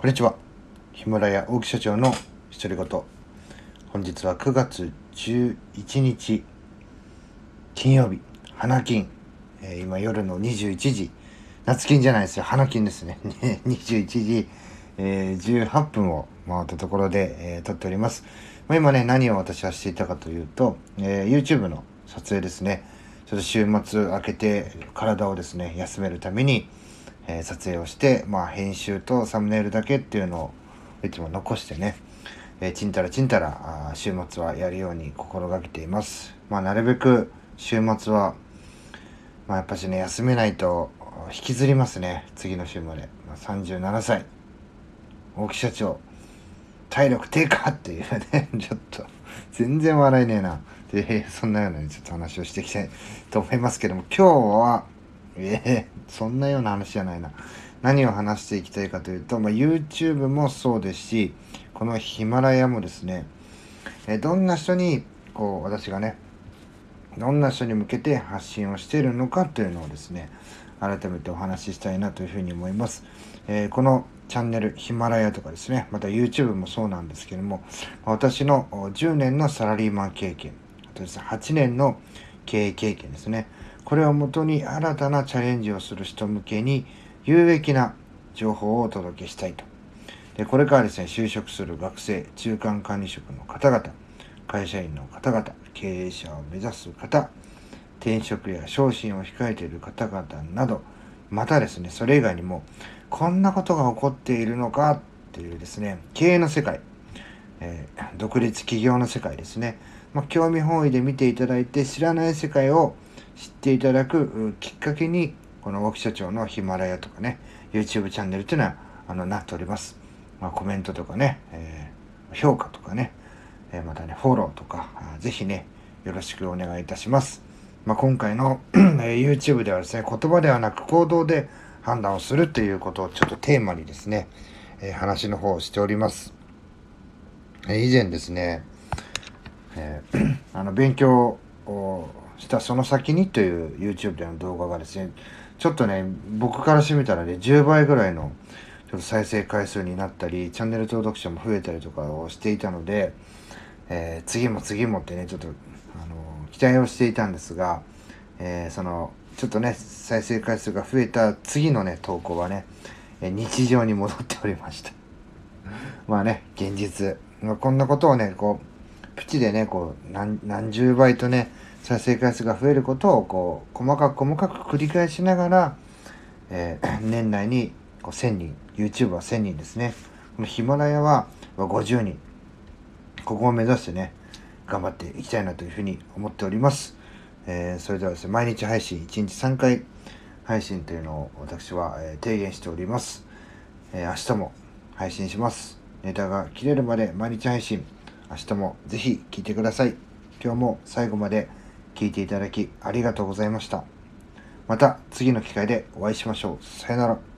こんにちは。ヒマラヤ大木社長の独り言。本日は9月11日、金曜日、花金。えー、今夜の21時、夏金じゃないですよ、花金ですね。21時、えー、18分を回ったところで、えー、撮っております。まあ、今ね、何を私はしていたかというと、えー、YouTube の撮影ですね。ちょっと週末明けて体をですね、休めるために、え、撮影をして、まあ、編集とサムネイルだけっていうのをいつも残してね、え、ちんたらちんたら週末はやるように心がけています。まあ、なるべく週末は、まあ、やっぱしね、休めないと引きずりますね、次の週まで。まあ、37歳、大木社長、体力低下っていうね、ちょっと、全然笑えねえな。で、そんなような、ちょっと話をしていきたいと思いますけども、今日は、ええー、そんなような話じゃないな。何を話していきたいかというと、まあ、YouTube もそうですし、このヒマラヤもですね、えどんな人に、こう、私がね、どんな人に向けて発信をしているのかというのをですね、改めてお話ししたいなというふうに思います。えー、このチャンネル、ヒマラヤとかですね、また YouTube もそうなんですけども、私の10年のサラリーマン経験、あとですね、8年の経営経験ですね、これをもとに新たなチャレンジをする人向けに有益な情報をお届けしたいと。でこれからですね、就職する学生、中間管理職の方々、会社員の方々、経営者を目指す方、転職や昇進を控えている方々など、またですね、それ以外にも、こんなことが起こっているのかっていうですね、経営の世界、えー、独立企業の世界ですね、まあ、興味本位で見ていただいて知らない世界を知っていただくきっかけに、この大木社長のヒマラヤとかね、YouTube チャンネルというのは、あの、なっております。まあ、コメントとかね、えー、評価とかね、えー、またね、フォローとか、ぜひね、よろしくお願いいたします。まあ、今回のえ YouTube ではですね、言葉ではなく行動で判断をするということをちょっとテーマにですね、え、話の方をしております。以前ですね、えー、あの勉強をしたその先にという YouTube での動画がですね、ちょっとね、僕からしてみたらね、10倍ぐらいのちょっと再生回数になったり、チャンネル登録者も増えたりとかをしていたので、えー、次も次もってね、ちょっと、あの期待をしていたんですが、えー、その、ちょっとね、再生回数が増えた次のね、投稿はね、日常に戻っておりました。まあね、現実。まあ、こんなことをね、こう、プチでね、こう、何、何十倍とね、再生回数が増えることをこう細かく細かく繰り返しながら、えー、年内にこう1000人 YouTube は1000人ですね。このヒマラヤは50人。ここを目指してね頑張っていきたいなというふうに思っております、えー、それではですね毎日配信1日3回配信というのを私は、えー、提言しております、え明日も配信します。ネタが切れるまで毎日配信明日もぜひ聴いてください今日も最後まで聞いていただきありがとうございました。また次の機会でお会いしましょう。さよなら。